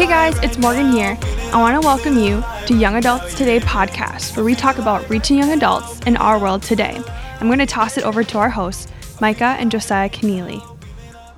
Hey guys, it's Morgan here. I want to welcome you to Young Adults Today podcast, where we talk about reaching young adults in our world today. I'm going to toss it over to our hosts, Micah and Josiah Keneally.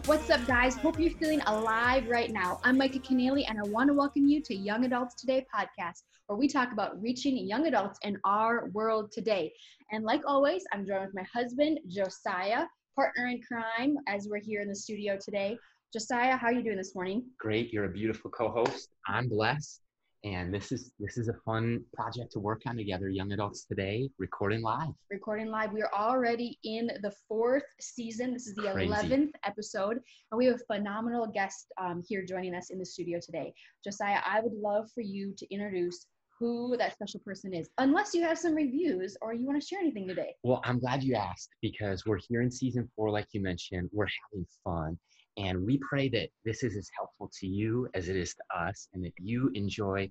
What's up, guys? Hope you're feeling alive right now. I'm Micah Keneally, and I want to welcome you to Young Adults Today podcast, where we talk about reaching young adults in our world today. And like always, I'm joined with my husband, Josiah, partner in crime, as we're here in the studio today. Josiah, how are you doing this morning? Great. You're a beautiful co-host. I'm blessed. And this is this is a fun project to work on together, young adults today, recording live. Recording live. We are already in the fourth season. This is the Crazy. 11th episode, and we have a phenomenal guest um, here joining us in the studio today. Josiah, I would love for you to introduce who that special person is, unless you have some reviews or you want to share anything today. Well, I'm glad you asked because we're here in season four, like you mentioned. We're having fun. And we pray that this is as helpful to you as it is to us, and that you enjoy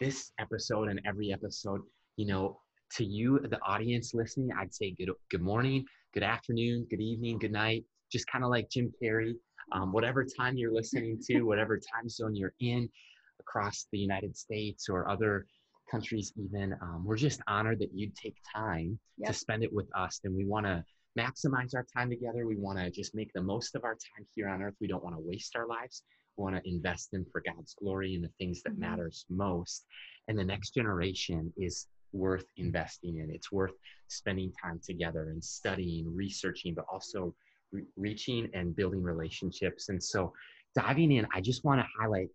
this episode and every episode. You know, to you, the audience listening, I'd say good good morning, good afternoon, good evening, good night. Just kind of like Jim Carrey, um, whatever time you're listening to, whatever time zone you're in across the United States or other countries, even. Um, we're just honored that you'd take time Yep. to spend it with us, and we want to maximize our time together. We want to just make the most of our time here on earth. We don't want to waste our lives. We want to invest them for God's glory and the things that Mhm. matters most. And the next generation is worth investing in. It's worth spending time together and studying, researching, but also re- reaching and building relationships. And so, diving in, I just want to highlight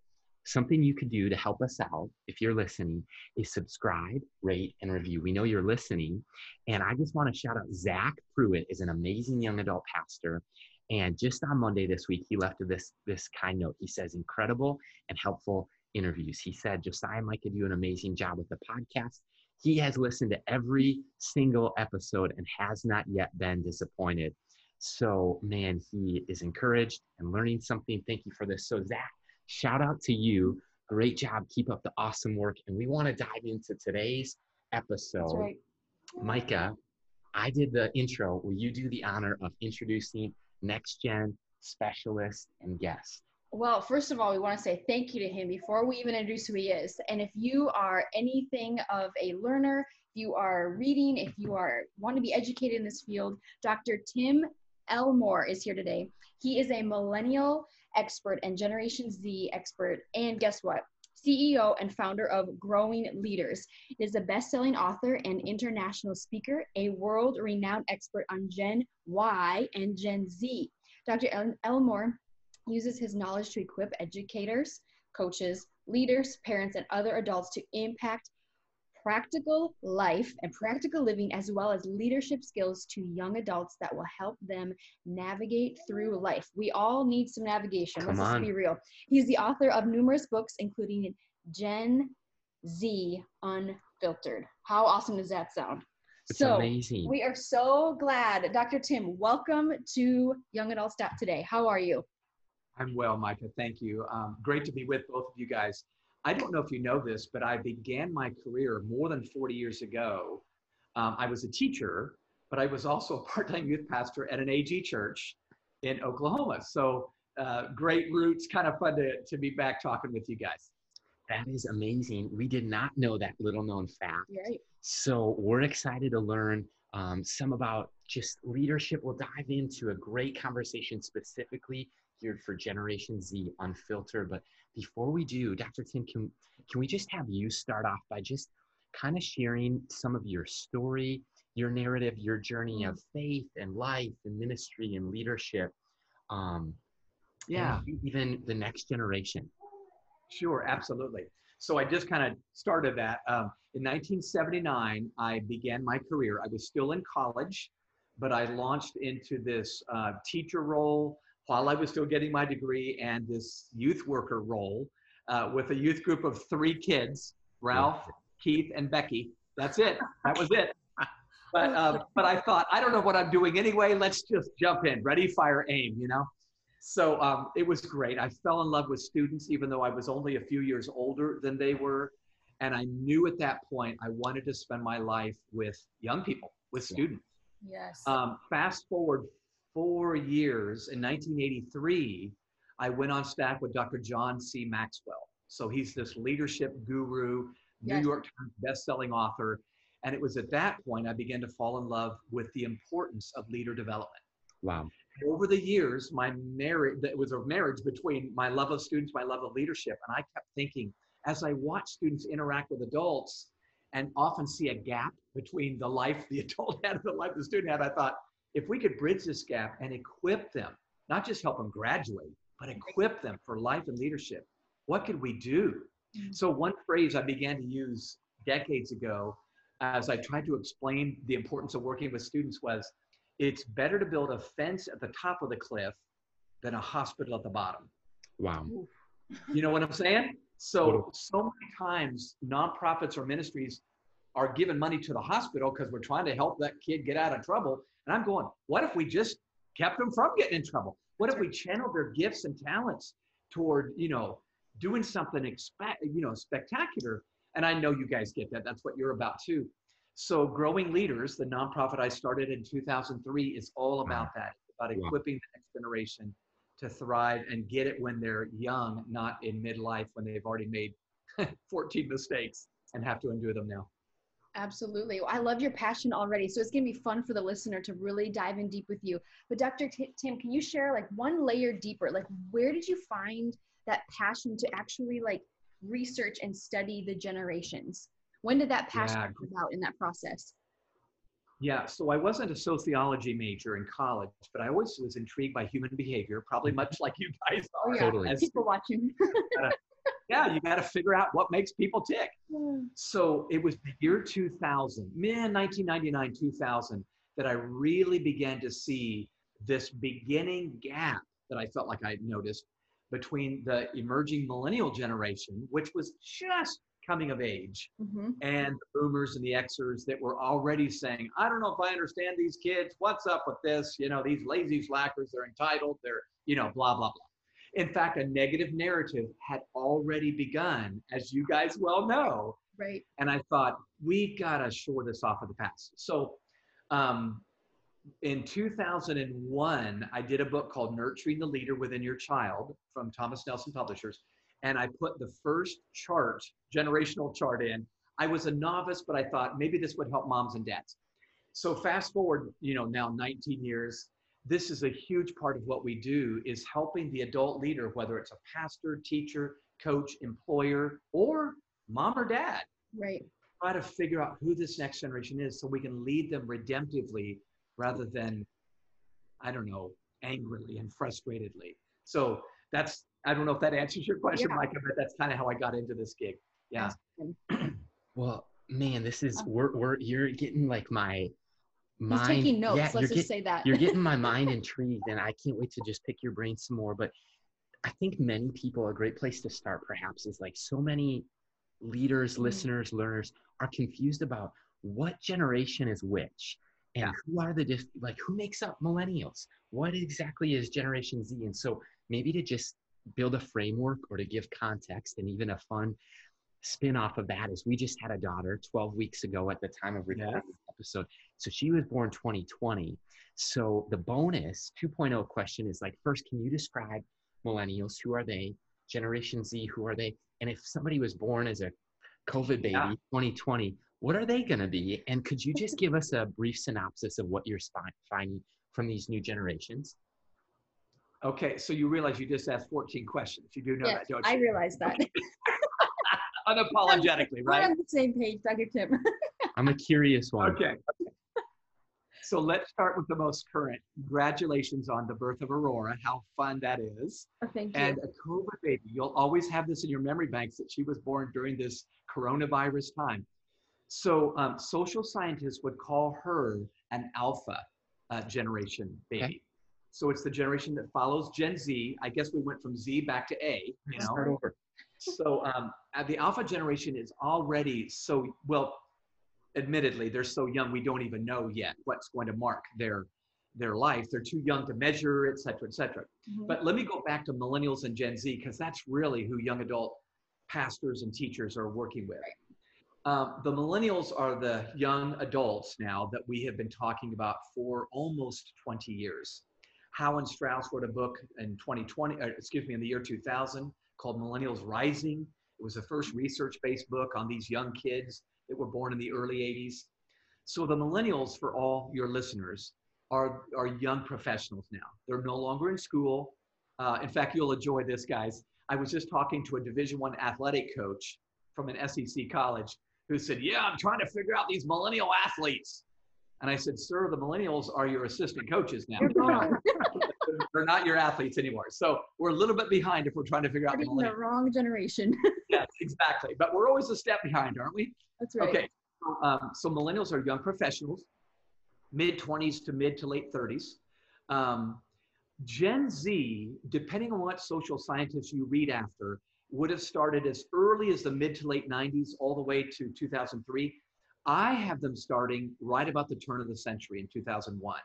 something you could do to help us out if you're listening is subscribe, rate, and review. We know you're listening. And I just want to shout out Zach Pruitt is an amazing young adult pastor. And just on Monday this week, he left this this kind note. He says, incredible and helpful interviews. He said, Josiah Mike could do an amazing job with the podcast. He has listened to every single episode and has not yet been disappointed. So, man, he is encouraged and learning something. Thank you for this. So, Zach, shout out to you. Great job. Keep up the awesome work. And we want to dive into today's episode. That's right. Micah, I did the intro. Will you do the honor of introducing next gen specialist and guest? Well, first of all, we want to say thank you to him before we even introduce who he is. And if you are anything of a learner, if you are reading, if you are want to be educated in this field, Dr. Tim Elmore is here today. He is a millennial expert and Generation Z expert. And guess what? CEO and founder of Growing Leaders. He is a best-selling author and international speaker, a world-renowned expert on Gen Y and Gen Z. Dr. El- Elmore uses his knowledge to equip educators, coaches, leaders, parents, and other adults to impact practical life and practical living, as well as leadership skills to young adults that will help them navigate through life. We all need some navigation. Come Let's on. be real. He's the author of numerous books, including Gen Z Unfiltered. How awesome does that sound? It's so, amazing. we are so glad. Dr. Tim, welcome to Young Adult Step today. How are you? I'm well, Micah. Thank you. Um, great to be with both of you guys. I don't know if you know this, but I began my career more than 40 years ago. Um, I was a teacher, but I was also a part time youth pastor at an AG church in Oklahoma. So, uh, great roots, kind of fun to, to be back talking with you guys. that is amazing. We did not know that little known fact. Right. So we're excited to learn um, some about just leadership. We'll dive into a great conversation specifically geared for Generation Z Unfiltered. But before we do, Dr. Tim, can, can we just have you start off by just kind of sharing some of your story, your narrative, your journey of faith and life and ministry and leadership? Um, Yeah. even the next generation. Sure, absolutely. So I just kind of started that. Um, in 1979, I began my career. I was still in college, but I launched into this uh, teacher role while I was still getting my degree and this youth worker role uh, with a youth group of three kids Ralph, Keith, and Becky. That's it. That was it. But, um, but I thought, I don't know what I'm doing anyway. Let's just jump in. Ready, fire, aim, you know? So um, it was great. I fell in love with students, even though I was only a few years older than they were. And I knew at that point I wanted to spend my life with young people, with students. Yes. Um, fast forward four years in 1983, I went on staff with Dr. John C. Maxwell. So he's this leadership guru, New Yes. York Times best-selling author. And it was at that point I began to fall in love with the importance of leader development. Wow. Over the years, my marriage, it was a marriage between my love of students, my love of leadership. And I kept thinking, as I watch students interact with adults and often see a gap between the life the adult had and the life the student had, I thought, if we could bridge this gap and equip them, not just help them graduate, but equip them for life and leadership, what could we do? Mhm. So, one phrase I began to use decades ago as I tried to explain the importance of working with students was it's better to build a fence at the top of the cliff than a hospital at the bottom. Wow. You know what I'm saying? So, so many times nonprofits or ministries are giving money to the hospital because we're trying to help that kid get out of trouble. And I'm going, what if we just kept them from getting in trouble? What if we channeled their gifts and talents toward, you know, doing something expect, you know, spectacular? And I know you guys get that. That's what you're about too. So, Growing Leaders, the nonprofit I started in 2003, is all mm-hmm. about that, it's about equipping the next generation to thrive and get it when they're young, not in midlife when they've already made 14 mistakes and have to undo them now. Absolutely. Well, I love your passion already. So it's going to be fun for the listener to really dive in deep with you. But Dr. T- Tim, can you share like one layer deeper? Like where did you find that passion to actually like research and study the generations? When did that passion Yeah. come out in that process? Yeah, so I wasn't a sociology major in college, but I always was intrigued by human behavior, probably much like you guys Oh are. yeah, Totally. As- people watching. yeah, you got to figure out what makes people tick. So it was the year 2000, man, 1999, 2000, that I really began to see this beginning gap that I felt like I noticed between the emerging millennial generation, which was just coming of age, Mhm. and the boomers and the Xers that were already saying, I don't know if I understand these kids. What's up with this? You know, these lazy slackers, they're entitled, they're, you know, blah, blah, blah. In fact, a negative narrative had already begun, as you guys well know. Right. And I thought, we got to shore this off of the past. So um, in 2001, I did a book called Nurturing the Leader Within Your Child from Thomas Nelson Publishers. And I put the first chart, generational chart in. I was a novice, but I thought maybe this would help moms and dads. So fast forward, you know, now 19 years, this is a huge part of what we do is helping the adult leader, whether it's a pastor, teacher, coach, employer, or mom or dad, Right. try to figure out who this next generation is so we can lead them redemptively rather than, I don't know, angrily and frustratedly. So that's, I don't know if that answers your question, Yeah. Micah, but that's kind of how I got into this gig. Yeah. Well, man, this is Uh. we're we're you're getting like my He's mind. taking notes. Yeah, Let's you're, just get- say that. you're getting my mind intrigued, and I can't wait to just pick your brain some more. But I think many people a great place to start perhaps is like so many leaders, Mhm. listeners, learners are confused about what generation is which. And Yeah. who are the diff- like who makes up millennials? What exactly is Generation Z? And so maybe to just build a framework or to give context and even a fun spin off of that is we just had a daughter 12 weeks ago at the time of recording Yeah. This episode. So she was born 2020. So the bonus 2.0 question is like, first, can you describe millennials? Who are they? Generation Z, who are they? And if somebody was born as a COVID baby, Yeah. 2020, what are they going to be? And could you just give us a brief synopsis of what you're spy- finding from these new generations? Okay, so you realize you just asked 14 questions. You do know Yes, that, don't I you? realize that. Unapologetically, right? We're right? on the same page, Dr. Tim. I'm a curious one. Okay. So let's start with the most current. Congratulations on the birth of Aurora. How fun that is. Oh, Thank you. And a COVID baby. You'll always have this in your memory banks that she was born during this coronavirus time. So um, social scientists would call her an alpha uh, generation baby. Okay. So it's the generation that follows Gen Z. I guess we went from Z back to A. You know, Start over. so um, uh, the alpha generation is already so well admittedly they're so young we don't even know yet what's going to mark their their life. They're too young to measure et cetera et cetera. Mhm. but let me go back to millennials and gen z because that's really who young adult pastors and teachers are working with. Um, the millennials are the young adults now that we have been talking about for almost 20 years. Howe Strauss wrote a book in 2020, uh, excuse me, in the year 2000 called Millennials Rising. It was the first research based book on these young kids that were born in the early 80s. So the millennials, for all your listeners, are, are young professionals now. They're no longer in school. Uh, in fact, you'll enjoy this, guys. I was just talking to a Division One athletic coach from an SEC college who said, "Yeah, I'm trying to figure out these millennial athletes." And I said, "Sir, the millennials are your assistant coaches now. They're not your athletes anymore. So we're a little bit behind if we're trying to figure out the the wrong generation. yes, exactly. But we're always a step behind, aren't we? That's right. Okay. Um, so millennials are young professionals, mid 20s to mid to late 30s. Um, Gen Z, depending on what social scientists you read after, would have started as early as the mid to late 90s all the way to 2003. I have them starting right about the turn of the century in 2001.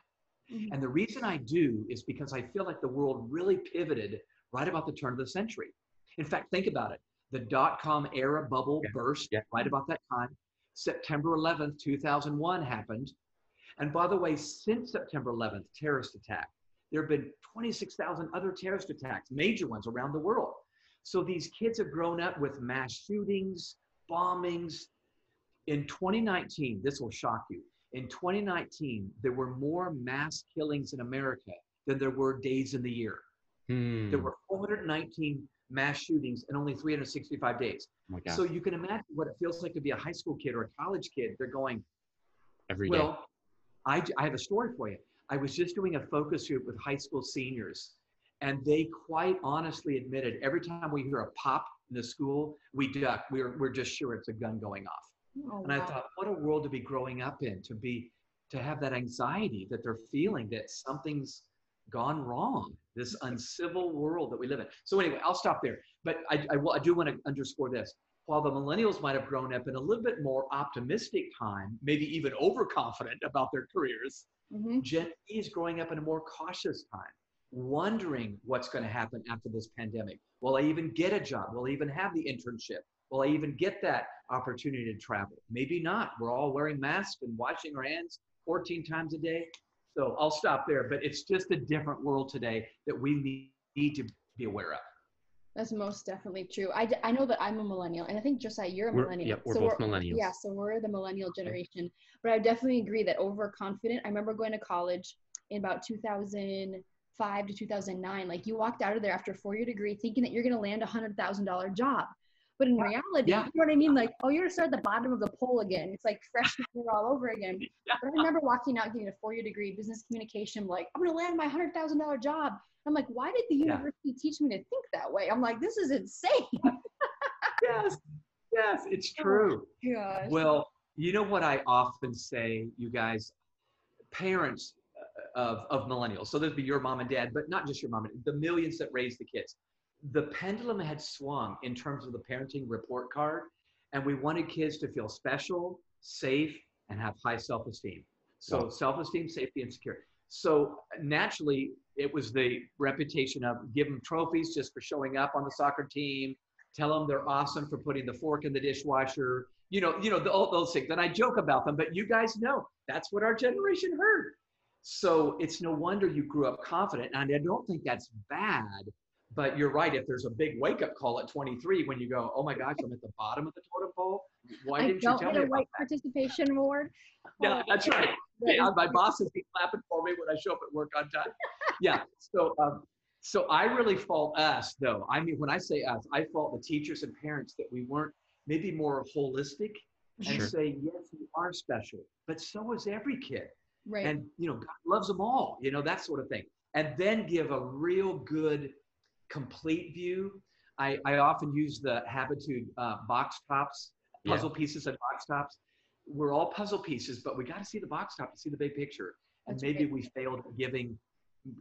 Mhm. And the reason I do is because I feel like the world really pivoted right about the turn of the century. In fact, think about it. The dot com era bubble Yeah. burst Yeah. right about that time. September 11th, 2001 happened. And by the way, since September 11th, terrorist attack, there have been 26,000 other terrorist attacks, major ones around the world. So these kids have grown up with mass shootings, bombings. In 2019, this will shock you. In 2019, there were more mass killings in America than there were days in the year. Hmm. There were 419 mass shootings in only 365 days. oh So you can imagine what it feels like to be a high school kid or a college kid. They're going, Every day. well, I have a story for you. I was just doing a focus group with high school seniors, and they quite honestly admitted every time we hear a pop in the school, we duck. We're, we're just sure it's a gun going off. Oh, And I wow. thought, what a world to be growing up in, to be, to have that anxiety that they're feeling that something's gone wrong, this uncivil world that we live in. So anyway, I'll stop there. But I, I, will- I do want to underscore this. While the millennials might have grown up in a little bit more optimistic time, maybe even overconfident about their careers, Mhm. Gen Z is growing up in a more cautious time, wondering what's going to happen after this pandemic. Will I even get a job? Will I even have the internship? Will I even get that opportunity to travel? Maybe not. We're all wearing masks and washing our hands 14 times a day. So I'll stop there. But it's just a different world today that we need- need to be aware of. That's most definitely true. I, d- I know that I'm a millennial, and I think Josiah, you're a We're- millennial. yep, we're So both millennials. Yeah, so we're the millennial generation. But I definitely agree that overconfident. I remember going to college in about 2005 to 2009. Like you walked out of there after a four-year degree thinking that you're going to land a hundred thousand dollar job, but in reality, Yeah. you know what I mean? Like, oh, you're start at the bottom of the pole again. It's like freshman year all over again. Yeah. But I remember walking out getting a four-year degree, business communication. Like, I'm going to land my hundred thousand dollar job. I'm like, why did the university teach me to think that way? I'm like, this is insane. Yes, yes, it's true. Gosh. Well, you know what I often say, you guys, parents uh, of, of millennials, so there'd be your mom and dad, but not just your mom and the millions that raise the kids. The pendulum had swung in terms of the parenting report card, and we wanted kids to feel special, safe, and have high self esteem. So, Wow. self esteem, safety, and security. So, naturally, it was the reputation of give them trophies just for showing up on the soccer team, tell them they're awesome for putting the fork in the dishwasher, you know, you know, the, all those things. And I joke about them, but you guys know that's what our generation heard. So it's no wonder you grew up confident. And I don't think that's bad, but you're right. If there's a big wake up call at 23 when you go, oh my gosh, I'm at the bottom of the totem pole. Why I didn't you don't tell get me a about white that? participation award. Yeah, Oh, that's right. that Yeah, my bosses be clapping for me when I show up at work on time. Yeah. So, um, so I really fault us, though. I mean, when I say us, I fault the teachers and parents that we weren't maybe more holistic and Sure. say, yes, you are special, but so is every kid. Right. And you know, God loves them all. You know that sort of thing. And then give a real good, complete view. I, I often use the Habitude uh, box tops, Yeah. puzzle pieces and box tops. We're all puzzle pieces, but we got to see the box top to see the big picture. And That's maybe right. we failed giving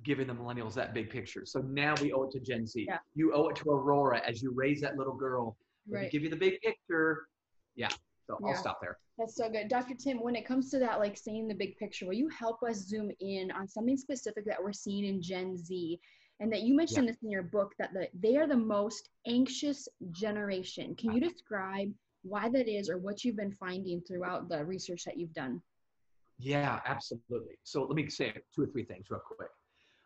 giving the millennials that big picture. So now we owe it to Gen Z. Yeah. You owe it to Aurora as you raise that little girl. Right. give you the big picture. Yeah. So I'll stop there. That's so good. Dr. Tim, when it comes to that, like seeing the big picture, will you help us zoom in on something specific that we're seeing in Gen Z? And that you mentioned this in your book that the, they are the most anxious generation. Can you describe why that is or what you've been finding throughout the research that you've done? Yeah, absolutely. So let me say two or three things real quick.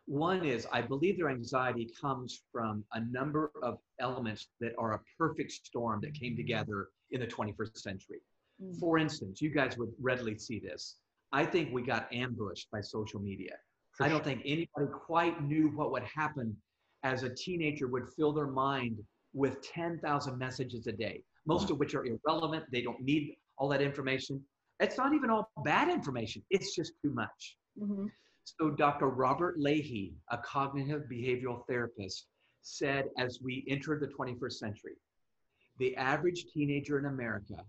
One is I believe their anxiety comes from a number of elements that are a perfect storm that came together in the 21st century. Mm. For instance, you guys would readily see this. I think we got ambushed by social media. For I don't think anybody quite knew what would happen as a teenager would fill their mind with 10,000 messages a day, most of which are irrelevant. They don't need all that information. It's not even all bad information, it's just too much. Mhm. So, Dr. Robert Leahy, a cognitive behavioral therapist, said as we enter the 21st century, the average teenager in America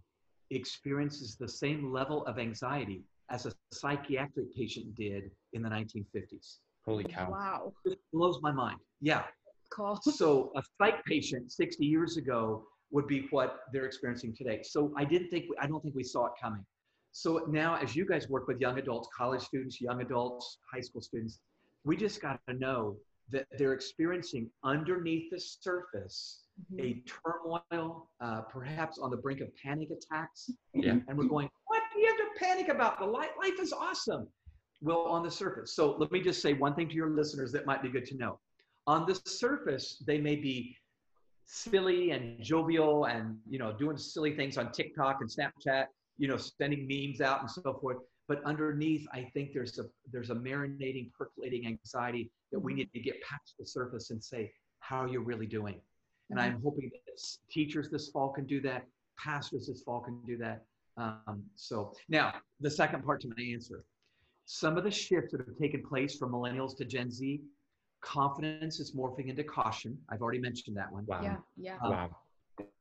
experiences the same level of anxiety as a psychiatric patient did in the 1950s. Holy cow. Wow. It blows my mind. Yeah. Cool. So, a psych patient 60 years ago would be what they're experiencing today. So, I didn't think, I don't think we saw it coming. So now, as you guys work with young adults, college students, young adults, high school students, we just got to know that they're experiencing underneath the surface Mhm. a turmoil, uh, perhaps on the brink of panic attacks. Yeah. And we're going, what do you have to panic about? The life, life is awesome. Well, on the surface. So let me just say one thing to your listeners that might be good to know. On the surface, they may be silly and jovial and you know doing silly things on TikTok and Snapchat, you know, sending memes out and so forth. But underneath, I think there's a there's a marinating, percolating anxiety that we mm-hmm. need to get past the surface and say, how are you really doing? And mm-hmm. I'm hoping that teachers this fall can do that, pastors this fall can do that. Um, so now the second part to my answer, some of the shifts that have taken place from millennials to Gen Z, confidence is morphing into caution. I've already mentioned that one. Wow. Yeah. Yeah. Um, Wow.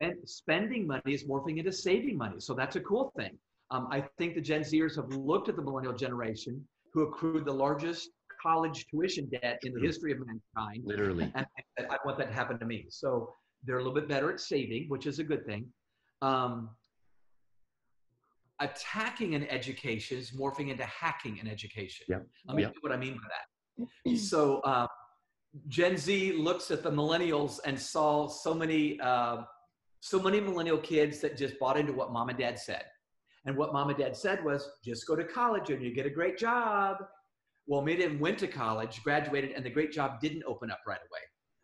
And spending money is morphing into saving money. So that's a cool thing. Um, I think the Gen Zers have looked at the millennial generation who accrued the largest college tuition debt in the history of mankind. Literally. And and I want that to happen to me. So they're a little bit better at saving, which is a good thing. Um, attacking an education is morphing into hacking an education. Yep. Let me Yep. tell what I mean by that. So uh, Gen Z looks at the millennials and saw so many, uh, so many millennial kids that just bought into what mom and dad said. And what mom and dad said was, just go to college and you get a great job. Well, many of them went to college, graduated, and the great job didn't open up right away.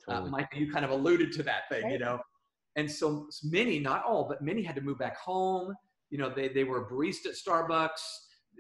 Uh, Mike, you kind of alluded to that thing, you know. And so many, not all, but many had to move back home. You know, they, they were barista at Starbucks,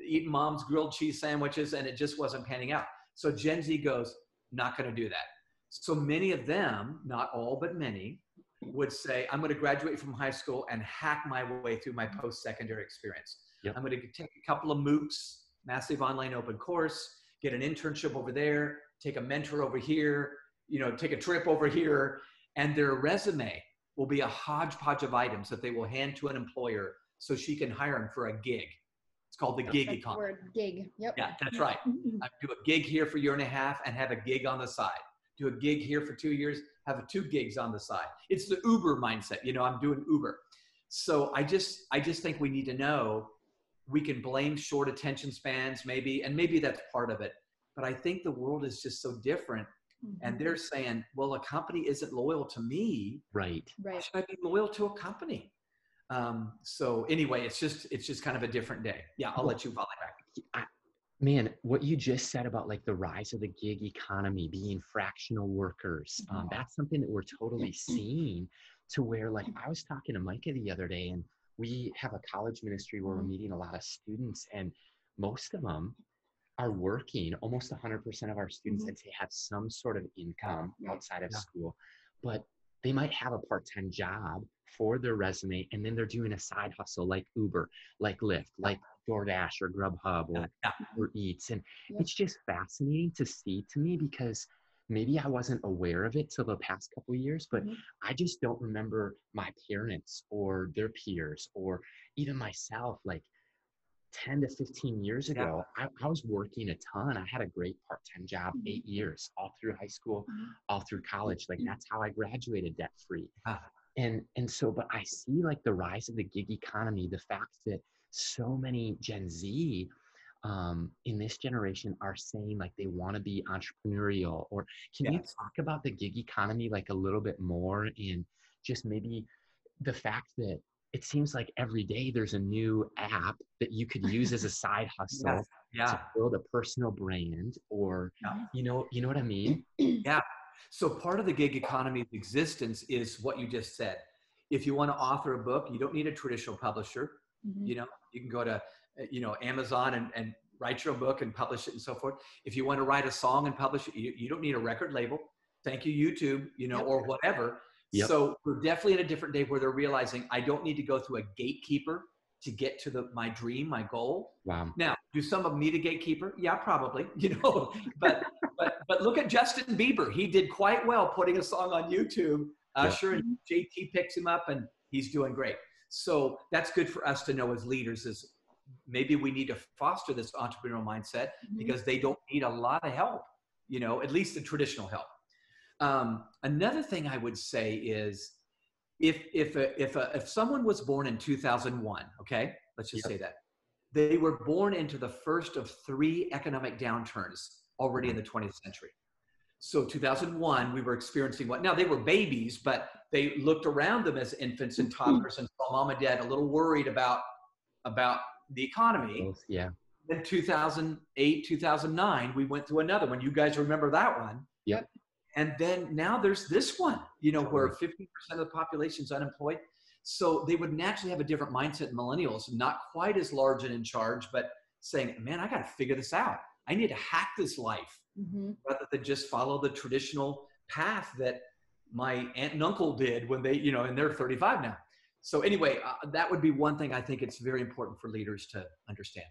eating mom's grilled cheese sandwiches, and it just wasn't panning out. So Gen Z goes, not going to do that. So many of them, not all, but many, would say, I'm going to graduate from high school and hack my way through my post secondary experience. Yep. I'm going to take a couple of MOOCs, massive online open course, get an internship over there, take a mentor over here, you know, take a trip over here, and their resume will be a hodgepodge of items that they will hand to an employer so she can hire them for a gig. It's called the gig That's the economy. word gig. Yep. Yeah, that's right. Mhm. I do a gig here for a year and a half and have a gig on the side. Do a gig here for two years, have two gigs on the side. It's the Uber mindset. You know, I'm doing Uber. So I just I just think we need to know we can blame short attention spans maybe, and maybe that's part of it. But I think the world is just so different. And Mhm. they're saying, well, a company isn't loyal to me. Right. Why right. should I be loyal to a company? Um, so anyway, it's just it's just kind of a different day. Yeah, I'll let you volley back. I, man, what you just said about like the rise of the gig economy, being fractional workers, um, Mhm. that's something that we're totally seeing. To where, like, I was talking to Micah the other day, and we have a college ministry where we're Mhm. meeting a lot of students, and most of them are working. Almost 100% of our students, Mhm. I'd say, have some sort of income outside of Yeah. school, but they might have a part-time job for their resume and then they're doing a side hustle like uber like lyft like doordash or grubhub or Yeah. Uber eats and Yep. it's just fascinating to see to me because maybe i wasn't aware of it till the past couple of years but Mhm. i just don't remember my parents or their peers or even myself like 10 to 15 years Yeah. ago I, I was working a ton i had a great part-time job Mhm. eight years all through high school Mhm. all through college like that's how i graduated debt free Ah. and and so but i see like the rise of the gig economy the fact that so many gen z um, in this generation are saying like they want to be entrepreneurial or can you talk about the gig economy like a little bit more and just maybe the fact that it seems like every day there's a new app that you could use as a side hustle Yes. Yeah. to build a personal brand or Yeah. you know you know what i mean Yeah. So part of the gig economy's existence is what you just said. If you want to author a book, you don't need a traditional publisher. Mhm. You know, you can go to, uh, you know, Amazon and, and write your own book and publish it and so forth. If you want to write a song and publish it, you, you don't need a record label. Thank you, YouTube, you know, Yep. or whatever. Yep. So we're definitely in a different day where they're realizing I don't need to go through a gatekeeper to get to the my dream, my goal. wow Now, do some of them need a gatekeeper? Yeah, probably. You know, but but but look at Justin Bieber. He did quite well putting a song on YouTube. Yeah. Usher and JT picks him up, and he's doing great. So that's good for us to know as leaders. Is maybe we need to foster this entrepreneurial mindset Mhm. because they don't need a lot of help. You know, at least the traditional help. Um, another thing I would say is, if if a, if a, if someone was born in 2001, okay, let's just Yep. say that they were born into the first of three economic downturns already in the 20th century. So 2001, we were experiencing what? Now they were babies, but they looked around them as infants and toddlers and saw mom and dad a little worried about about the economy. Yeah Then 2008, 2009, we went through another one. You guys remember that one? Yep. And then now there's this one, you know, where 50% of the population is unemployed. So they would naturally have a different mindset than millennials, not quite as large and in charge, but saying, man, I got to figure this out. I need to hack this life Mhm. rather than just follow the traditional path that my aunt and uncle did when they, you know, and they're 35 now. So anyway, uh, that would be one thing I think it's very important for leaders to understand.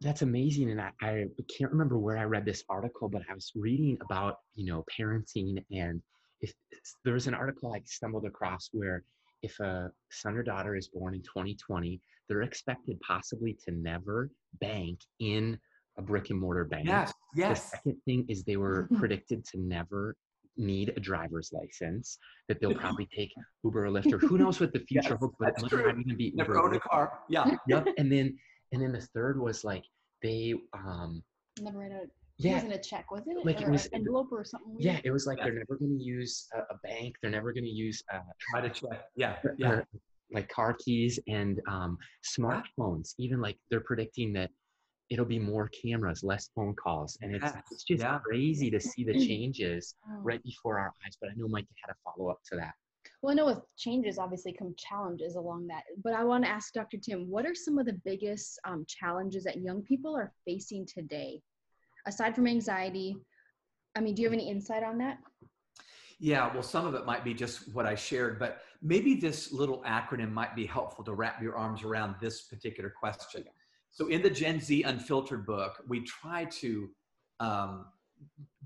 That's amazing and I, I can't remember where i read this article but i was reading about you know parenting and if there was an article i stumbled across where if a son or daughter is born in 2020 they're expected possibly to never bank in a brick and mortar bank Yes, yes the second thing is they were predicted to never need a driver's license that they'll probably take uber or lyft or who knows what the future Yes, holds but it might not even be Never uber or owned a car. Yeah. yep and then and then the third was like they um Never read a. It yeah wasn't a check, was it? Like it was- an envelope or something. weird? yeah it was like Yeah. they're never going to use a, a bank they're never going to use uh, Try to check. Yeah. Yeah. like car keys and um smartphones even like they're predicting that it'll be more cameras less phone calls and it's, Yes, it's just yeah. crazy to see the changes Oh. right before our eyes but i know mike had a follow-up to that Well, I know with changes, obviously, come challenges along that. But I want to ask Dr. Tim, what are some of the biggest um, challenges that young people are facing today, aside from anxiety? I mean, do you have any insight on that? Yeah, well, some of it might be just what I shared, but maybe this little acronym might be helpful to wrap your arms around this particular question. So, in the Gen Z Unfiltered book, we try to um,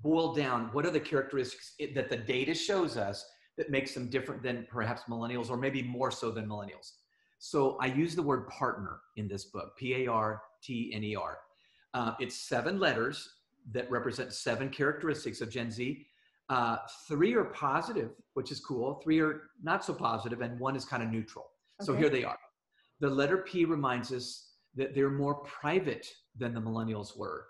boil down what are the characteristics that the data shows us that makes them different than perhaps millennials, or maybe more so than millennials. So, I use the word partner in this book P A R T N E R. Uh, it's seven letters that represent seven characteristics of Gen Z. Uh, three are positive, which is cool. Three are not so positive, and one is kind of neutral. So here they are. The letter P reminds us that they're more private than the millennials were.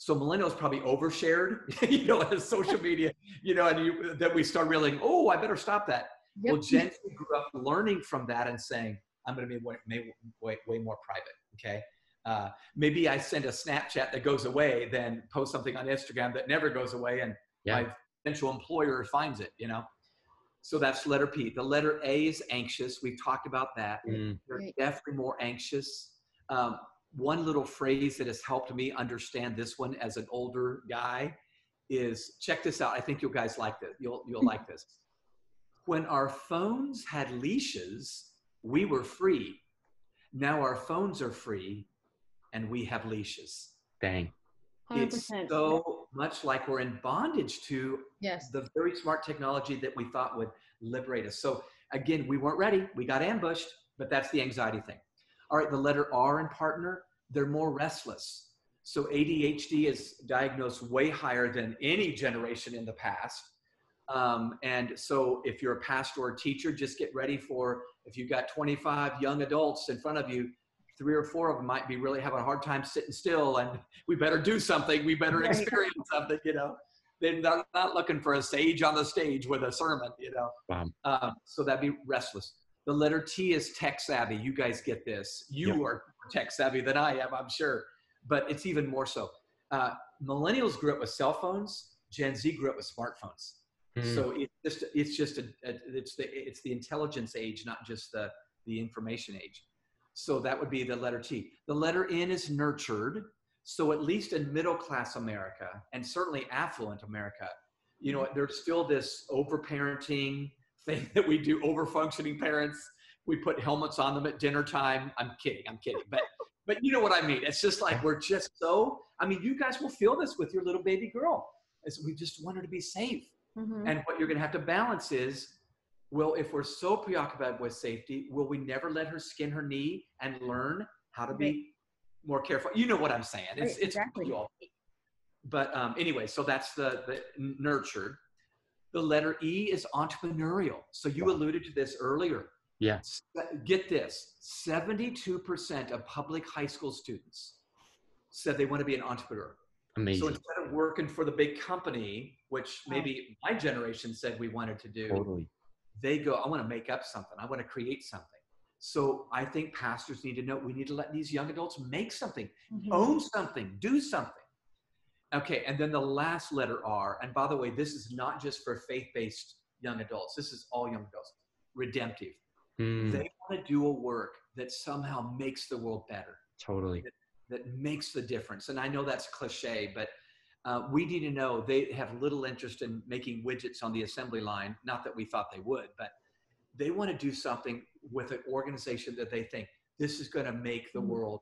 So millennials probably overshared, you know, as social media, you know, and you, that we start realizing, oh, I better stop that. Yep. Well, Gen Z grew up learning from that and saying, I'm going to be way, way, way, way more private. Okay. Uh, maybe I send a Snapchat that goes away, then post something on Instagram that never goes away, and Yeah. my potential employer finds it. You know. So that's letter P. The letter A is anxious. We've talked about that. Mm, They're Right. definitely more anxious. Um, one little phrase that has helped me understand this one as an older guy is check this out. I think you guys like this. You'll you'll like this. When our phones had leashes, we were free. Now our phones are free and we have leashes. dang It's 100%. so much like we're in bondage to yes. the very smart technology that we thought would liberate us. So again, we weren't ready. We got ambushed, but that's the anxiety thing. All right, the letter R in partner, they're more restless. So ADHD is diagnosed way higher than any generation in the past. Um, and so if you're a pastor or a teacher, just get ready for if you've got 25 young adults in front of you, three or four of them might be really having a hard time sitting still and we better do something. We better experience something, you know they're not, not looking for a sage on the stage with a sermon, you know. Wow. Um, so that'd be restless. The letter T is tech savvy. You guys get this. You Yep. are tech savvy than I am, I'm sure, but it's even more so. Uh, millennials grew up with cell phones. Gen Z grew up with smartphones. Mm, So it's just it's just a, a- it's the it's the intelligence age, not just the the information age. So that would be the letter T. The letter N is nurtured. So at least in middle class America and certainly affluent America, you know, there's still this over parenting thing that we do, over functioning parents. We put helmets on them at dinner time. I'm kidding, I'm kidding. But but you know what I mean. It's just like we're just so I mean, you guys will feel this with your little baby girl. Is we just want her to be safe. Mhm. And what you're going to have to balance is, well, if we're so preoccupied with safety, will we never let her skin her knee and learn how to be more careful? You know what I'm saying? It's Right, it's exactly. all. But um, anyway, so that's the the nurtured. The letter E is entrepreneurial. So you Wow. alluded to this earlier. Yeah. S- Get this: seventy-two percent of public high school students said they want to be an entrepreneur. Amazing. So instead of working for the big company, which maybe my generation said we wanted to do, Totally. they go, I want to make up something. I want to create something. So I think pastors need to know we need to let these young adults make something, Mhm. own something, do something. Okay, and then the last letter R, and by the way, this is not just for faith based young adults, this is all young adults, redemptive. Mm, They want to do a work that somehow makes the world better totally. that makes the difference. And I know that's cliche, but uh, we need to know they have little interest in making widgets on the assembly line. Not that we thought they would, but they want to do something with an organization that they think this is going to make the Mhm. world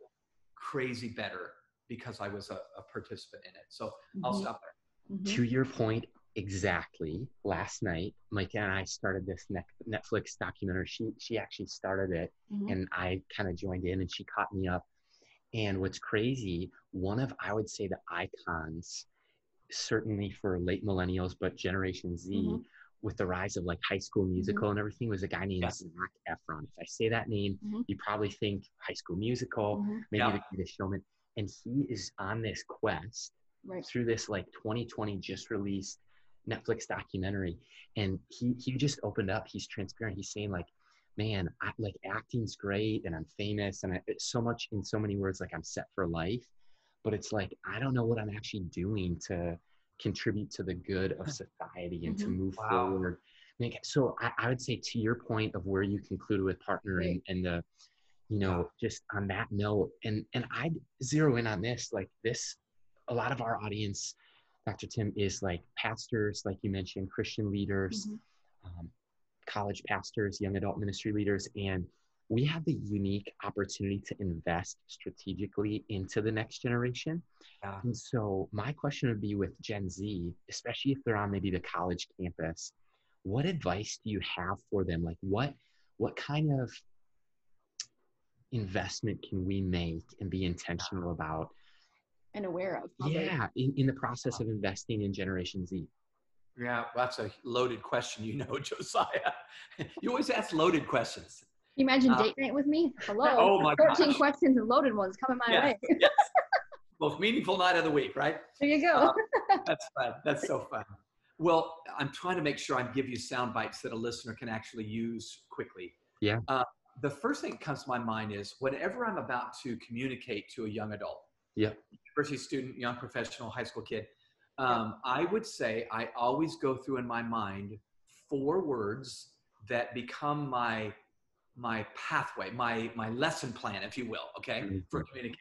crazy better because I was a, a participant in it. So I'll Mhm. stop there. Mhm. To your point, exactly. Last night, Micah and I started this Netflix documentary. She she actually started it, Mhm. and I kind of joined in, and she caught me up. And what's crazy, one of I would say the icons, certainly for late millennials, but Generation Z, Mhm. with the rise of like High School Musical and everything, was a guy named Yeah. Zac Efron. If I say that name, Mhm. you probably think High School Musical, Mhm. maybe Yeah. The Greatest Showman. And he is on this quest Right. through this like 2020 just released Netflix documentary, and he he just opened up. He's transparent. He's saying like, "Man, I, like acting's great, and I'm famous, and I, it's so much in so many words like I'm set for life, but it's like I don't know what I'm actually doing to contribute to the good of society and to Mhm. move Wow. forward." Like, so I, I would say to your point of where you concluded with partner and, Right. and the you know just on that note and and i'd zero in on this like this a lot of our audience dr tim is like pastors like you mentioned christian leaders Mhm. um, college pastors young adult ministry leaders and we have the unique opportunity to invest strategically into the next generation Yeah. and so my question would be with gen z especially if they're on maybe the college campus what advice do you have for them like what what kind of investment can we make and be intentional about And aware of. probably. yeah in, in the process of investing in generation z Yeah, that's a loaded question, you know, Josiah. you always ask loaded questions. Can you imagine Uh, date night with me? Hello. Oh my 14 gosh. questions and loaded ones coming my Yes, way. yes. Most meaningful night of the week, right? There you go. Uh, That's fun. That's so fun. Well, I'm trying to make sure I give you sound bites that a listener can actually use quickly. Yeah. Uh, the first thing that comes to my mind is whenever I'm about to communicate to a young adult, Yeah. university student, young professional, high school kid, um, I would say I always go through in my mind four words that become my my pathway, my my lesson plan, if you will, okay, for communicating.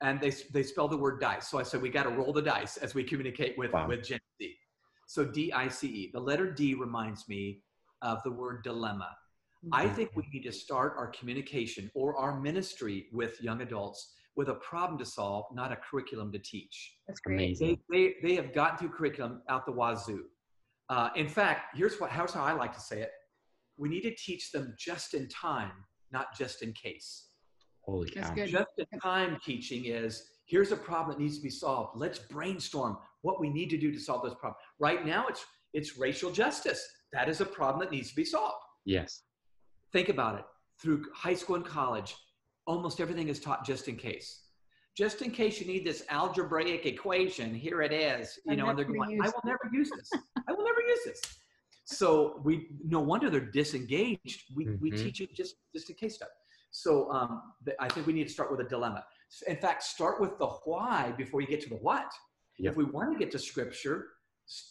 And they they spell the word dice. So I said we got to roll the dice as we communicate with Wow. with Gen Z. So D I C E. The letter D reminds me of the word dilemma. I think we need to start our communication or our ministry with young adults with a problem to solve, not a curriculum to teach. That's great. amazing They, they, they have gotten through curriculum out the wazoo. Uh, in fact, here's what here's how I like to say it. We need to teach them just in time, not just in case. holy That's cow good. Just in time teaching is here's a problem that needs to be solved. Let's brainstorm what we need to do to solve this problem. Right now, it's it's racial justice. That is a problem that needs to be solved. yes Think about it. Through high school and college, almost everything is taught just in case. Just in case you need this algebraic equation, here it is. You I'm know, and they're gonna I will never use this. I will never use this. So we no wonder they're disengaged. We we Mhm. teach it just just a case study. So um, I think we need to start with a dilemma. In fact, start with the why before you get to the what. Yep. If we want to get to scripture,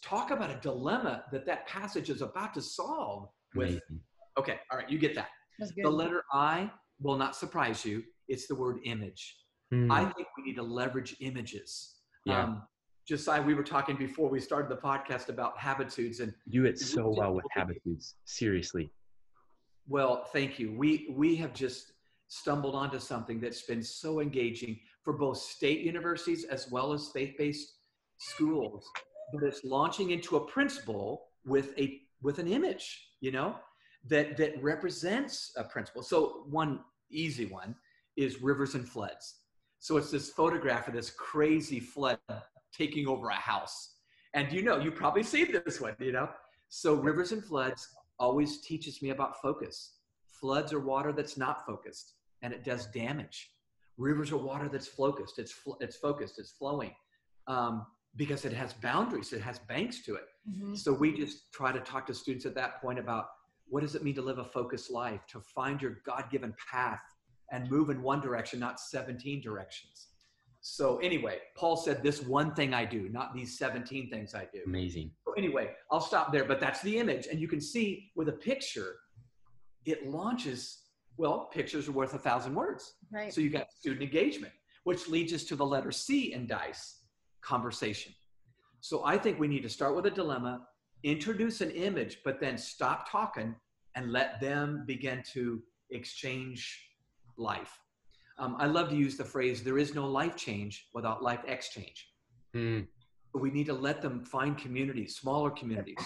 talk about a dilemma that that passage is about to solve. With Amazing. Okay, all right, you get that. That's good. The letter I will not surprise you. It's the word image. Hmm. I think we need to leverage images. Yeah. Um, Josiah, we were talking before we started the podcast about habitudes, and you do it so well with habitudes. Seriously. well, thank you. We we have just stumbled onto something that's been so engaging for both state universities as well as faith-based schools. But it's launching into a principle with a with an image, you know, that that represents a principle. So one easy one is rivers and floods. So it's this photograph of this crazy flood taking over a house. And you know, you probably see this one, you know. So rivers and floods always teaches me about focus. Floods are water that's not focused and it does damage. Rivers are water that's focused. It's fl- it's focused. It's flowing um, because it has boundaries. It has banks to it. Mhm. So we just try to talk to students at that point about what does it mean to live a focused life, to find your God-given path and move in one direction, not 17 directions. So anyway, Paul said this one thing I do, not these 17 things I do. Amazing. So anyway, I'll stop there, but that's the image. And you can see with a picture, it launches, well, pictures are worth a thousand words. Right. So you got student engagement, which leads us to the letter C in DICE, conversation. So I think we need to start with a dilemma, introduce an image, but then stop talking and let them begin to exchange life. Um, I love to use the phrase, there is no life change without life exchange. Hmm. But we need to let them find communities, smaller communities.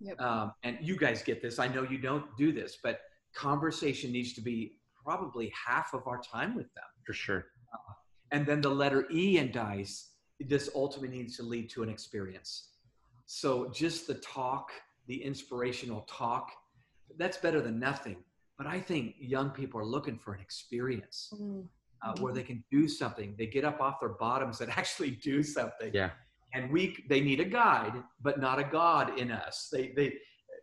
Yep. Um, and you guys get this. I know you don't do this, but conversation needs to be probably half of our time with them. For sure. And then the letter E in DICE, this ultimately needs to lead to an experience. So just the talk, the inspirational talk, that's better than nothing. But I think young people are looking for an experience Mm. uh, where they can do something. They get up off their bottoms and actually do something. Yeah. And we, they need a guide, but not a God in us. They, they,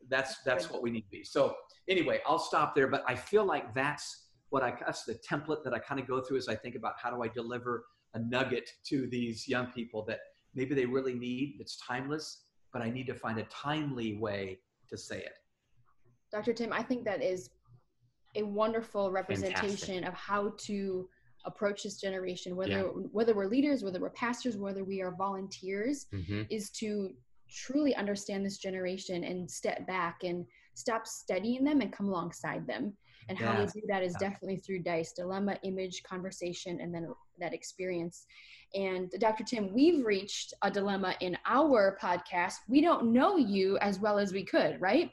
that's that's what we need to be. So anyway, I'll stop there. But I feel like that's what I that's the template that I kind of go through as I think about how do I deliver a nugget to these young people that maybe they really need. It's timeless, but I need to find a timely way to say it. Dr. Tim, I think that is a wonderful representation of how to approach this generation, whether Yeah. whether we're leaders, whether we're pastors, whether we are volunteers, hmm is to truly understand this generation and step back and stop studying them and come alongside them. And how we do that is Yeah. definitely through DICE dilemma, image, conversation, and then that experience. And Dr. Tim, we've reached a dilemma in our podcast. We don't know you as well as we could, right?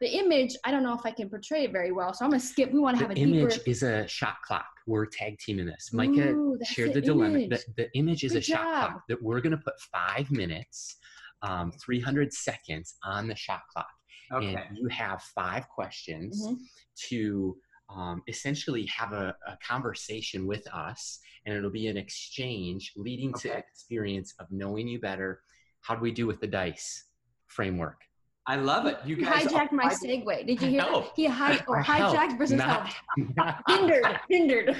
The image, I don't know if I can portray it very well, so I'm gonna skip. We want to have The a image deeper. is a shot clock. We're tag teaming this. Micah Ooh, shared the the dilemma. The, the image is Good a shot clock that we're going to put five minutes, um, 300 seconds on the shot clock. Okay. And you have five questions Mhm. to um, essentially have a, a conversation with us, and it'll be an exchange leading to experience of knowing you better. How do we do with the dice framework? I love it. You He guys hijacked my I- segue. Did you hear No. that? He hi- oh, hijacked versus not- helped. hindered, hindered.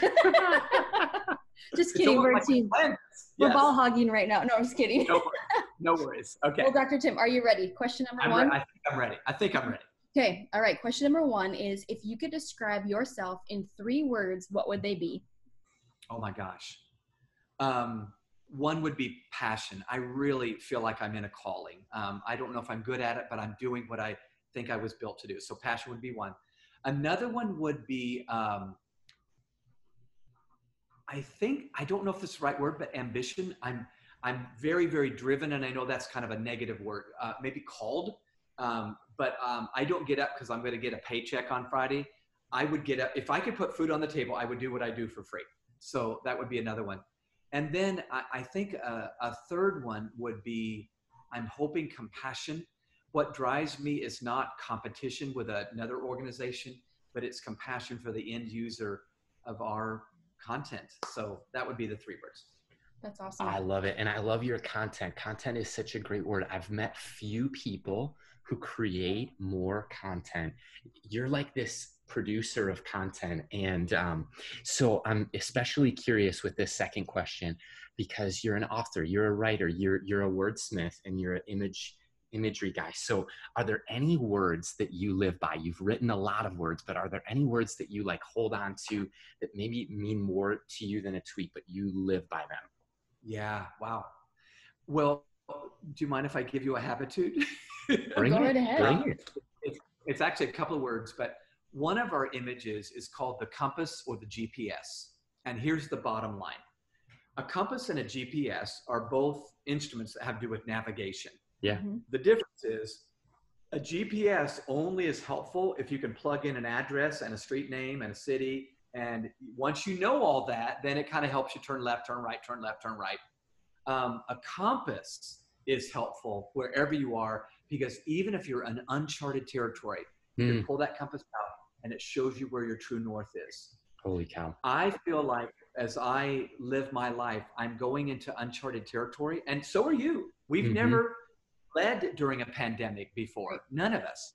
just kidding, almost we're a like team. friends. We're ball hogging right now. No, I'm just kidding. No worries. No worries. Okay. Well, Dr. Tim, are you ready? Question number I'm one. re- I think I'm ready. I think I'm ready. Okay, all right. Question number one is if you could describe yourself in three words, what would they be? Oh my gosh. Um, one would be passion. I really feel like I'm in a calling. Um, I don't know if I'm good at it, but I'm doing what I think I was built to do. So passion would be one. Another one would be, um, I think I don't know if this is the right word, but ambition. I'm I'm very very driven, and I know that's kind of a negative word, uh, maybe called. Um, but um, I don't get up because I'm going to get a paycheck on Friday. I would get up if I could put food on the table. I would do what I do for free. So that would be another one. And then I, I think a, a third one would be I'm hoping compassion. What drives me is not competition with another organization, but it's compassion for the end user of our content. So that would be the three words. That's awesome. I love it. And I love your content. Content is such a great word. I've met few people who create more content. You're like this producer of content. And um, so I'm especially curious with this second question because you're an author, you're a writer, you're, you're a wordsmith, and you're an image imagery guy. So are there any words that you live by? You've written a lot of words, but are there any words that you like hold on to that maybe mean more to you than a tweet, but you live by them? Yeah. Wow. Well, do you mind if I give you a habitude? Bring Go it. ahead. Bring it. it's, it's actually a couple of words, but one of our images is called the compass or the GPS. And here's the bottom line. A compass and a GPS are both instruments that have to do with navigation. Yeah. Mhm. The difference is a GPS only is helpful if you can plug in an address and a street name and a city. And once you know all that, then it kind of helps you turn left, turn right, turn left, turn right. Um, a compass is helpful wherever you are because even if you're in uncharted territory, you Hmm, can pull that compass out and it shows you where your true north is. holy cow. I feel like as I live my life, I'm going into uncharted territory, and so are you. We've Mhm. never led during a pandemic before, none of us.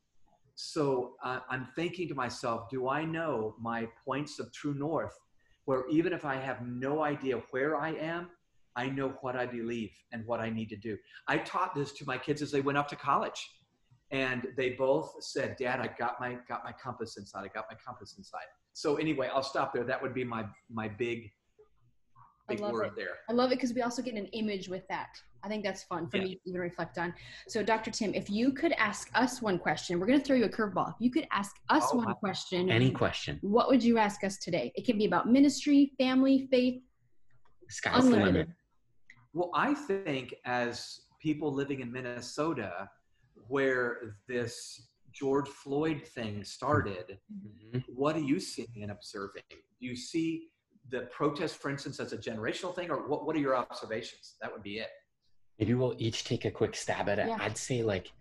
So uh, I'm thinking to myself, do I know my points of true north where even if I have no idea where I am, I know what I believe and what I need to do? I taught this to my kids as they went off to college. And they both said, Dad, I got my got my compass inside. I got my compass inside. So anyway, I'll stop there. That would be my my big big love word it. there. I love it because we also get an image with that. I think that's fun for Yeah. me to even reflect on. So, Dr. Tim, if you could ask us one question, we're going to throw you a curveball. If you could ask us Oh, one wow. question, Any question? what would you ask us today? It can be about ministry, family, faith, Sky's the limit. unlimited. Well, I think as people living in Minnesota, where this George Floyd thing started, Mhm. what are you seeing and observing? Do you see the protest, for instance, as a generational thing, or what, what are your observations? That would be it. Maybe we'll each take a quick stab at it. Yeah. I'd say like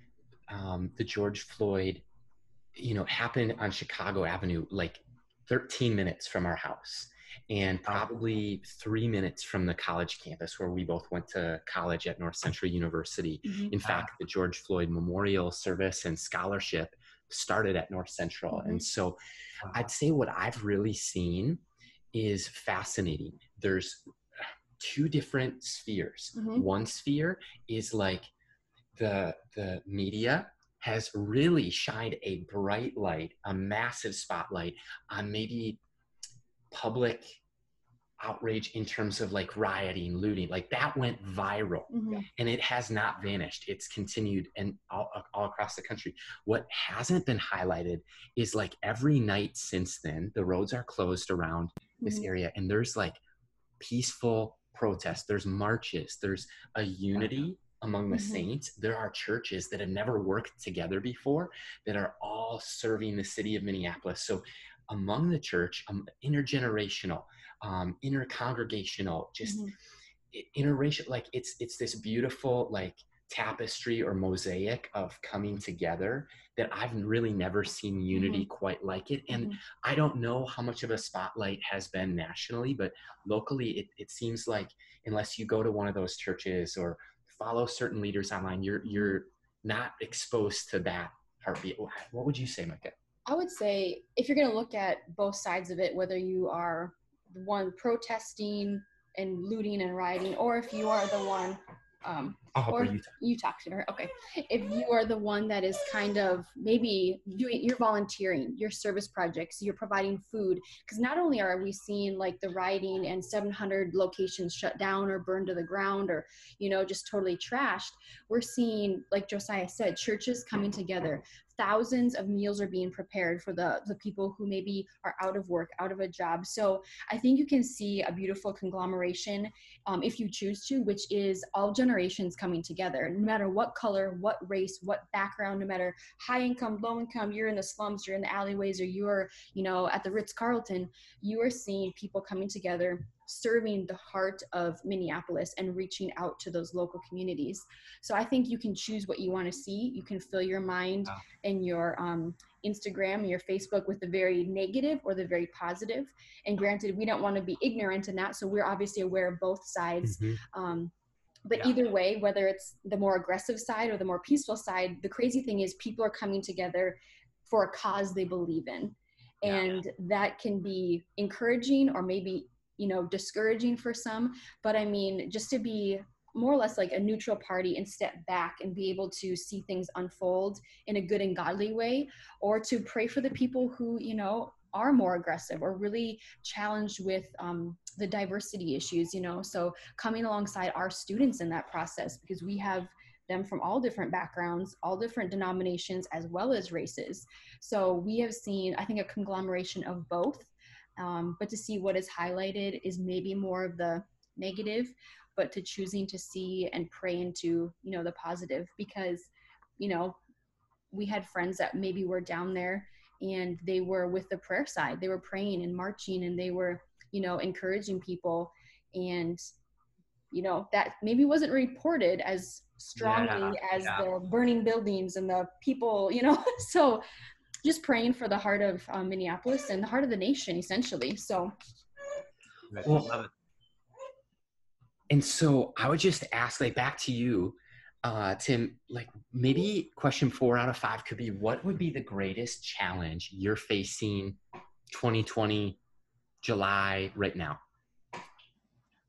um, the George Floyd, you know, happened on Chicago Avenue, like 13 minutes from our house, and probably three minutes from the college campus where we both went to college at North Central University. Mhm. In fact, the George Floyd Memorial Service and Scholarship started at North Central, and so I'd say what I've really seen is fascinating. There's two different spheres. Mhm. One sphere is like the the media has really shined a bright light, a massive spotlight on maybe public outrage in terms of like rioting, looting. Like that went viral Mhm. and it has not vanished. It's continued and all, all across the country. What hasn't been highlighted is like every night since then, the roads are closed around this Mhm. area and there's like peaceful protests, there's marches, there's a unity among the Mhm. saints. There are churches that have never worked together before that are all serving the city of Minneapolis. So among the church, um, intergenerational, um, intercongregational, just Mhm. interracial like it's it's this beautiful like tapestry or mosaic of coming together that I've really never seen unity quite like it and Mhm. I don't know how much of a spotlight has been nationally but locally it, it seems like unless you go to one of those churches or follow certain leaders online you're you're not exposed to that heartbeat. What would you say Micah? I would say if you're going to look at both sides of it, whether you are the one protesting and looting and rioting, or if you are the one, um, or you you talk to her, okay. If you are the one that is kind of maybe doing, you're volunteering, your service projects, you're providing food, because not only are we seeing like the rioting and 700 locations shut down or burned to the ground or you know just totally trashed, we're seeing like Josiah said, churches coming together, thousands of meals are being prepared for the, the people who maybe are out of work, out of a job. So I think you can see a beautiful conglomeration um, if you choose to, which is all generations coming together, no matter what color, what race, what background, no matter high income, low income, you're in the slums, you're in the alleyways, or you're, you know, at the Ritz Carlton, you are seeing people coming together serving the heart of Minneapolis and reaching out to those local communities. So I think you can choose what you want to see. You can fill your mind Wow. and your um, Instagram and your Facebook with the very negative or the very positive. And granted, we don't want to be ignorant in that, so we're obviously aware of both sides. Mhm. Um, but yeah. either way whether it's the more aggressive side or the more peaceful side the crazy thing is people are coming together for a cause they believe in and yeah. that can be encouraging or maybe you know discouraging for some but i mean just to be more or less like a neutral party and step back and be able to see things unfold in a good and godly way or to pray for the people who you know are more aggressive or really challenged with um, the diversity issues you know? So coming alongside our students in that process because we have them from all different backgrounds all different denominations as well as races. So we have seen i think a conglomeration of both um, but to see what is highlighted is maybe more of the negative but to choosing to see and pray into you know the positive because you know we had friends that maybe were down there and they were with the prayer side. They were praying and marching and they were you know encouraging people. And you know that maybe wasn't reported as strongly yeah, as yeah. the burning buildings and the people you know. So just praying for the heart of um, minneapolis and the heart of the nation essentially. So well, and so i would just ask like back to you uh, Tim, like maybe question four out of five could be what would be the greatest challenge you're facing 2020 July right now?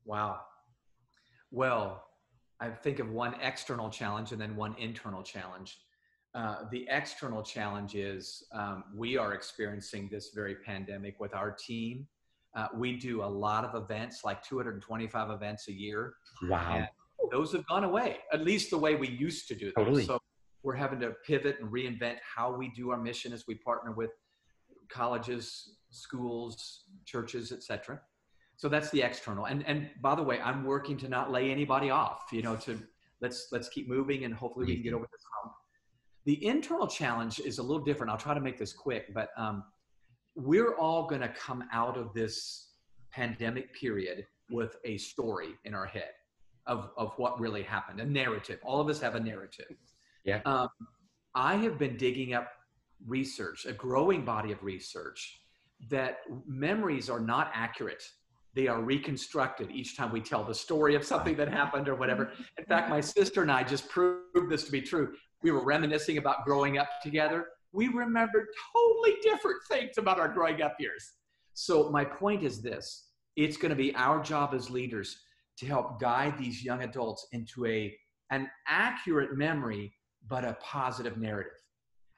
Wow. Well, I think of one external challenge and then one internal challenge. Uh, the external challenge is um, we are experiencing this very pandemic with our team. Uh, we do a lot of events, like 225 events a year. Wow those have gone away, at least the way we used to do them. Totally. So we're having to pivot and reinvent how we do our mission as we partner with colleges, schools, churches, etc. So that's the external. And and by the way, I'm working to not lay anybody off. You know, to let's let's keep moving and hopefully we can get over this hump. The internal challenge is a little different. I'll try to make this quick, but um, we're all going to come out of this pandemic period with a story in our head of, of what really happened, a narrative. All of us have a narrative. Yeah. Um, I have been digging up research, a growing body of research, that memories are not accurate. They are reconstructed each time we tell the story of something that happened or whatever. In fact, my sister and I just proved this to be true. We were reminiscing about growing up together. We remembered totally different things about our growing up years. So, my point is this it's going to be our job as leaders to help guide these young adults into a an accurate memory but a positive narrative.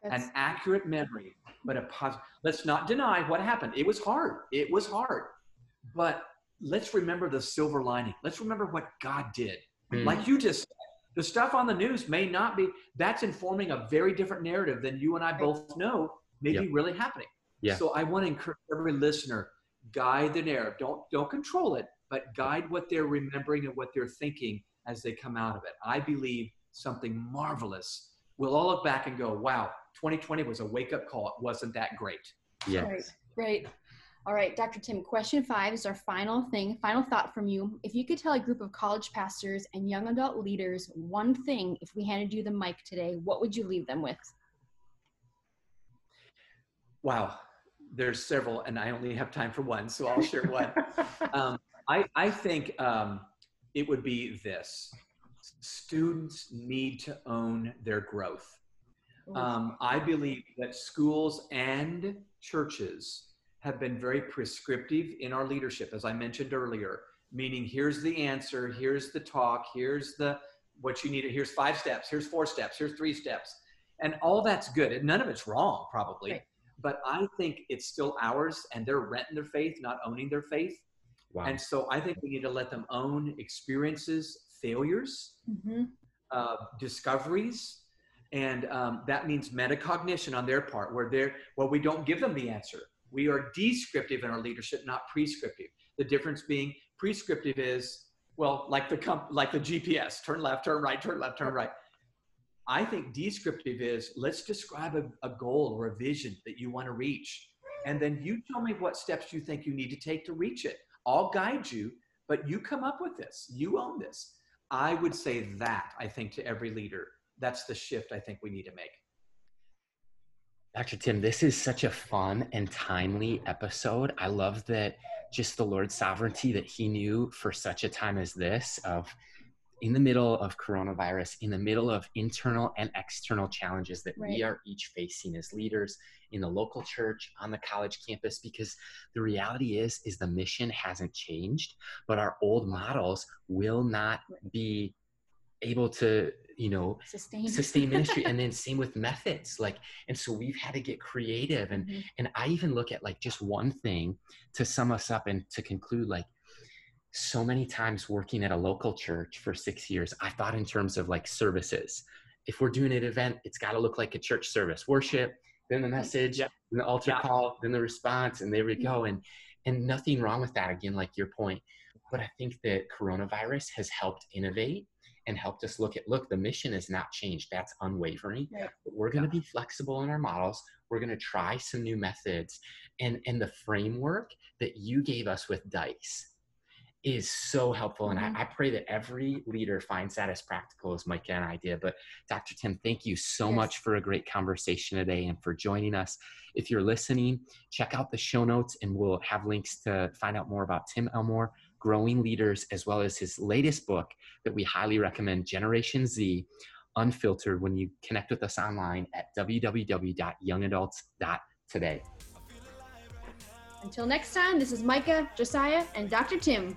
That's- an accurate memory but a positive let's not deny what happened. It was hard. It was hard. But let's remember the silver lining. Let's remember what god did. Mm. like you just said the stuff on the news may not be that's informing a very different narrative than you and i both know may yep. be really happening. Yeah. so i want to encourage every listener guide the narrative. Don't don't control it but guide what they're remembering and what they're thinking as they come out of it. I believe something marvelous. We'll all look back and go, wow, 2020 was a wake up call. It wasn't that great. Yes. Right. Great. All right, Dr. Tim, question five is our final thing, final thought from you. If you could tell a group of college pastors and young adult leaders one thing, if we handed you the mic today, what would you leave them with? Wow, there's several, and I only have time for one, so I'll share one. um, I, I think um, it would be this students need to own their growth. Um, I believe that schools and churches have been very prescriptive in our leadership, as I mentioned earlier, meaning here's the answer, here's the talk, here's the what you need, here's five steps, here's four steps, here's three steps. And all that's good. And none of it's wrong, probably. Right. But I think it's still ours and they're renting their faith, not owning their faith. Wow. And so I think we need to let them own experiences, failures, mm-hmm. uh, discoveries, and um, that means metacognition on their part, where they're well, we don't give them the answer. We are descriptive in our leadership, not prescriptive. The difference being prescriptive is well, like the comp- like the GPS, turn left, turn right, turn left, turn right. I think descriptive is let's describe a, a goal or a vision that you want to reach, and then you tell me what steps you think you need to take to reach it. I'll guide you, but you come up with this. You own this. I would say that, I think, to every leader. That's the shift I think we need to make. Dr. Tim, this is such a fun and timely episode. I love that just the Lord's sovereignty that He knew for such a time as this of in the middle of coronavirus, in the middle of internal and external challenges that right. we are each facing as leaders in the local church, on the college campus, because the reality is, is the mission hasn't changed, but our old models will not be able to you know sustain sustain ministry and then same with methods like and so we've had to get creative and mm-hmm. and i even look at like just one thing to sum us up and to conclude like so many times working at a local church for six years i thought in terms of like services. If we're doing an event it's got to look like a church service worship then the mm-hmm. message then the altar yeah. call then the response and there we go and and nothing wrong with that again like your point. But i think that coronavirus has helped innovate and helped us look at look the mission has not changed that's unwavering. Right. but we're going to be flexible in our models we're going to try some new methods and and the framework that you gave us with dice is so helpful and mm-hmm. I, I, pray that every leader finds that as practical as Micah and i did but dr tim thank you so yes. much for a great conversation today and for joining us if you're listening check out the show notes and we'll have links to find out more about tim elmore growing leaders, as well as his latest book that we highly recommend, Generation Z Unfiltered, when you connect with us online at www.youngadults.today. Until next time, this is Micah, Josiah, and Dr. Tim.